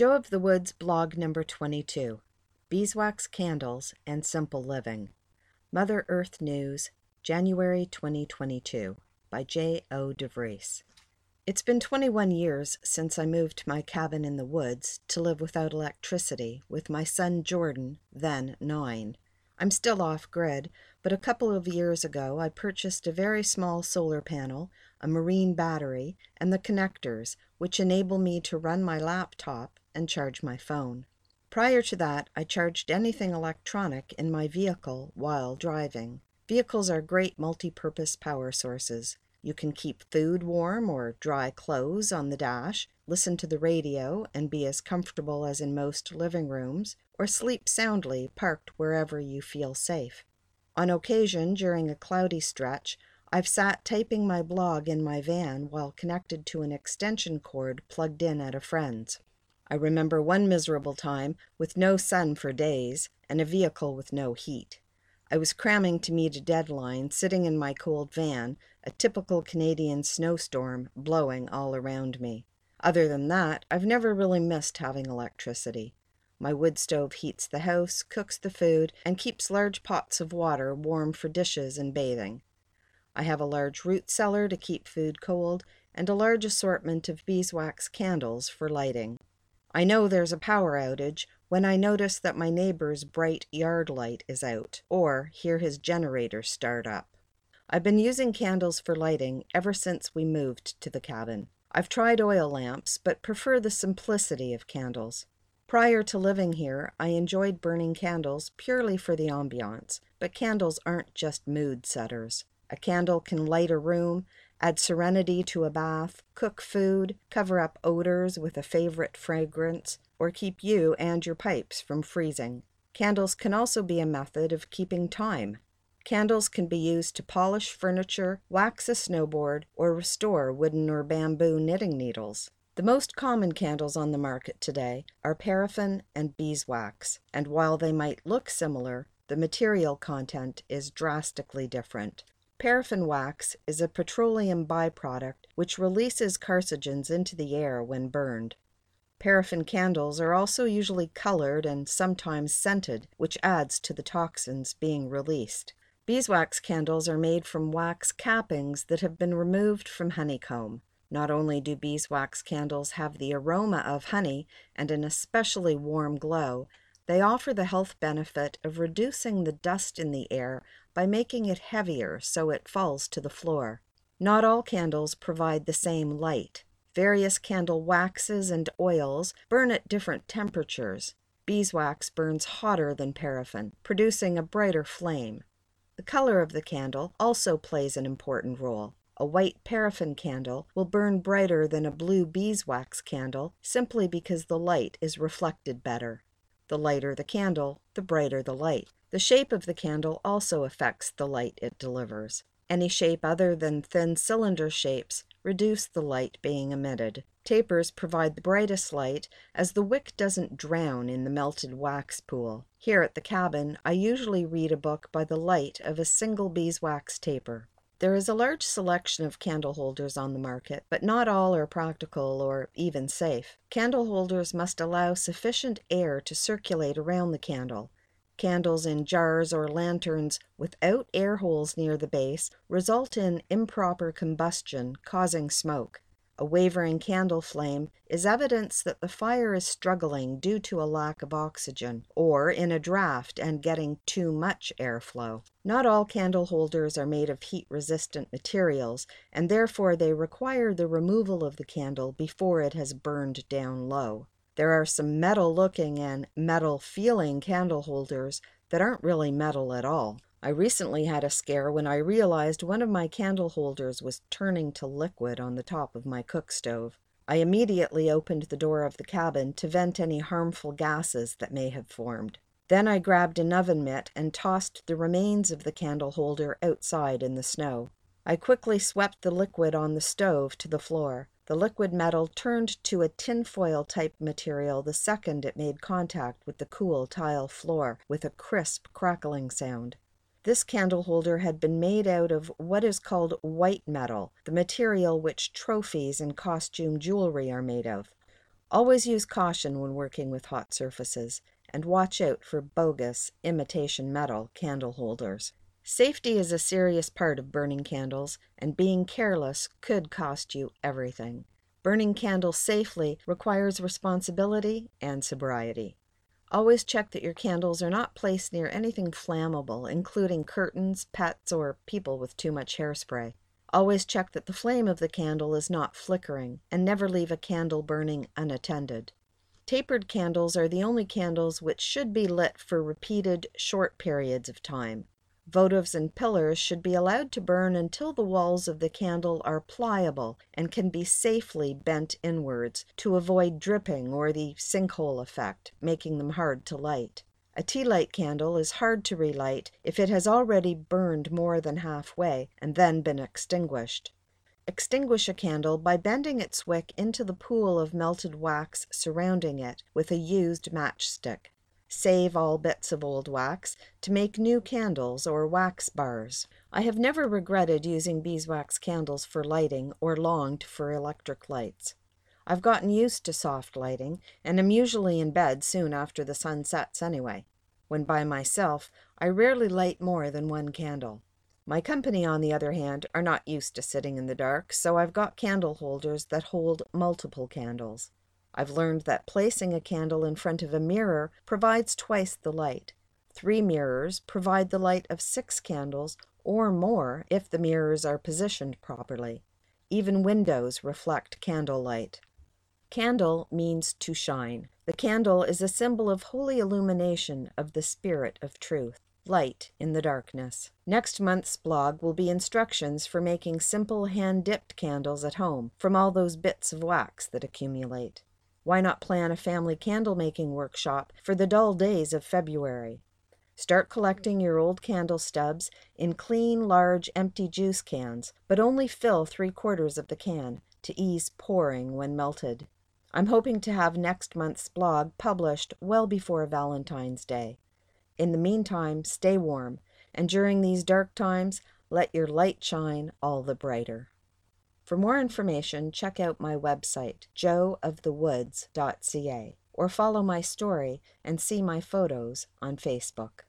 Joe of the Woods blog number 22 Beeswax Candles and Simple Living. Mother Earth News, January 2022 by J. O. DeVries. It's been 21 years since I moved to my cabin in the woods to live without electricity with my son Jordan, then nine. I'm still off grid, but a couple of years ago I purchased a very small solar panel, a marine battery, and the connectors, which enable me to run my laptop and charge my phone. Prior to that, I charged anything electronic in my vehicle while driving. Vehicles are great multi purpose power sources. You can keep food warm or dry clothes on the dash, listen to the radio and be as comfortable as in most living rooms, or sleep soundly parked wherever you feel safe. On occasion, during a cloudy stretch, I've sat typing my blog in my van while connected to an extension cord plugged in at a friend's. I remember one miserable time with no sun for days and a vehicle with no heat. I was cramming to meet a deadline, sitting in my cold van, a typical Canadian snowstorm blowing all around me. Other than that, I've never really missed having electricity. My wood stove heats the house, cooks the food, and keeps large pots of water warm for dishes and bathing. I have a large root cellar to keep food cold, and a large assortment of beeswax candles for lighting. I know there's a power outage when I notice that my neighbor's bright yard light is out or hear his generator start up. I've been using candles for lighting ever since we moved to the cabin. I've tried oil lamps, but prefer the simplicity of candles. Prior to living here, I enjoyed burning candles purely for the ambiance, but candles aren't just mood setters. A candle can light a room, add serenity to a bath, cook food, cover up odors with a favorite fragrance, or keep you and your pipes from freezing. Candles can also be a method of keeping time. Candles can be used to polish furniture, wax a snowboard, or restore wooden or bamboo knitting needles. The most common candles on the market today are paraffin and beeswax, and while they might look similar, the material content is drastically different. Paraffin wax is a petroleum byproduct which releases carcinogens into the air when burned. Paraffin candles are also usually colored and sometimes scented, which adds to the toxins being released. Beeswax candles are made from wax cappings that have been removed from honeycomb. Not only do beeswax candles have the aroma of honey and an especially warm glow, they offer the health benefit of reducing the dust in the air by making it heavier so it falls to the floor. Not all candles provide the same light. Various candle waxes and oils burn at different temperatures. Beeswax burns hotter than paraffin, producing a brighter flame. The color of the candle also plays an important role. A white paraffin candle will burn brighter than a blue beeswax candle simply because the light is reflected better. The lighter the candle, the brighter the light. The shape of the candle also affects the light it delivers. Any shape other than thin cylinder shapes reduce the light being emitted. Tapers provide the brightest light as the wick doesn't drown in the melted wax pool. Here at the cabin, I usually read a book by the light of a single beeswax taper. There is a large selection of candle holders on the market, but not all are practical or even safe. Candle holders must allow sufficient air to circulate around the candle. Candles in jars or lanterns without air holes near the base result in improper combustion, causing smoke. A wavering candle flame is evidence that the fire is struggling due to a lack of oxygen, or in a draft and getting too much airflow. Not all candle holders are made of heat resistant materials, and therefore they require the removal of the candle before it has burned down low. There are some metal looking and metal feeling candle holders that aren't really metal at all. I recently had a scare when I realized one of my candle holders was turning to liquid on the top of my cook stove. I immediately opened the door of the cabin to vent any harmful gases that may have formed. Then I grabbed an oven mitt and tossed the remains of the candle holder outside in the snow. I quickly swept the liquid on the stove to the floor. The liquid metal turned to a tinfoil type material the second it made contact with the cool tile floor with a crisp crackling sound. This candle holder had been made out of what is called white metal, the material which trophies and costume jewelry are made of. Always use caution when working with hot surfaces, and watch out for bogus, imitation metal candle holders. Safety is a serious part of burning candles, and being careless could cost you everything. Burning candles safely requires responsibility and sobriety. Always check that your candles are not placed near anything flammable, including curtains, pets, or people with too much hairspray. Always check that the flame of the candle is not flickering, and never leave a candle burning unattended. Tapered candles are the only candles which should be lit for repeated, short periods of time. Votives and pillars should be allowed to burn until the walls of the candle are pliable and can be safely bent inwards to avoid dripping or the sinkhole effect, making them hard to light. A tea light candle is hard to relight if it has already burned more than halfway and then been extinguished. Extinguish a candle by bending its wick into the pool of melted wax surrounding it with a used matchstick. Save all bits of old wax to make new candles or wax bars. I have never regretted using beeswax candles for lighting or longed for electric lights. I've gotten used to soft lighting and am usually in bed soon after the sun sets anyway. When by myself, I rarely light more than one candle. My company, on the other hand, are not used to sitting in the dark, so I've got candle holders that hold multiple candles. I've learned that placing a candle in front of a mirror provides twice the light. Three mirrors provide the light of six candles or more if the mirrors are positioned properly. Even windows reflect candle light. Candle means to shine. The candle is a symbol of holy illumination of the spirit of truth, light in the darkness. Next month's blog will be instructions for making simple hand dipped candles at home from all those bits of wax that accumulate. Why not plan a family candle making workshop for the dull days of February? Start collecting your old candle stubs in clean, large, empty juice cans, but only fill three quarters of the can to ease pouring when melted. I'm hoping to have next month's blog published well before Valentine's Day. In the meantime, stay warm, and during these dark times, let your light shine all the brighter. For more information, check out my website, joeofthewoods.ca, or follow my story and see my photos on Facebook.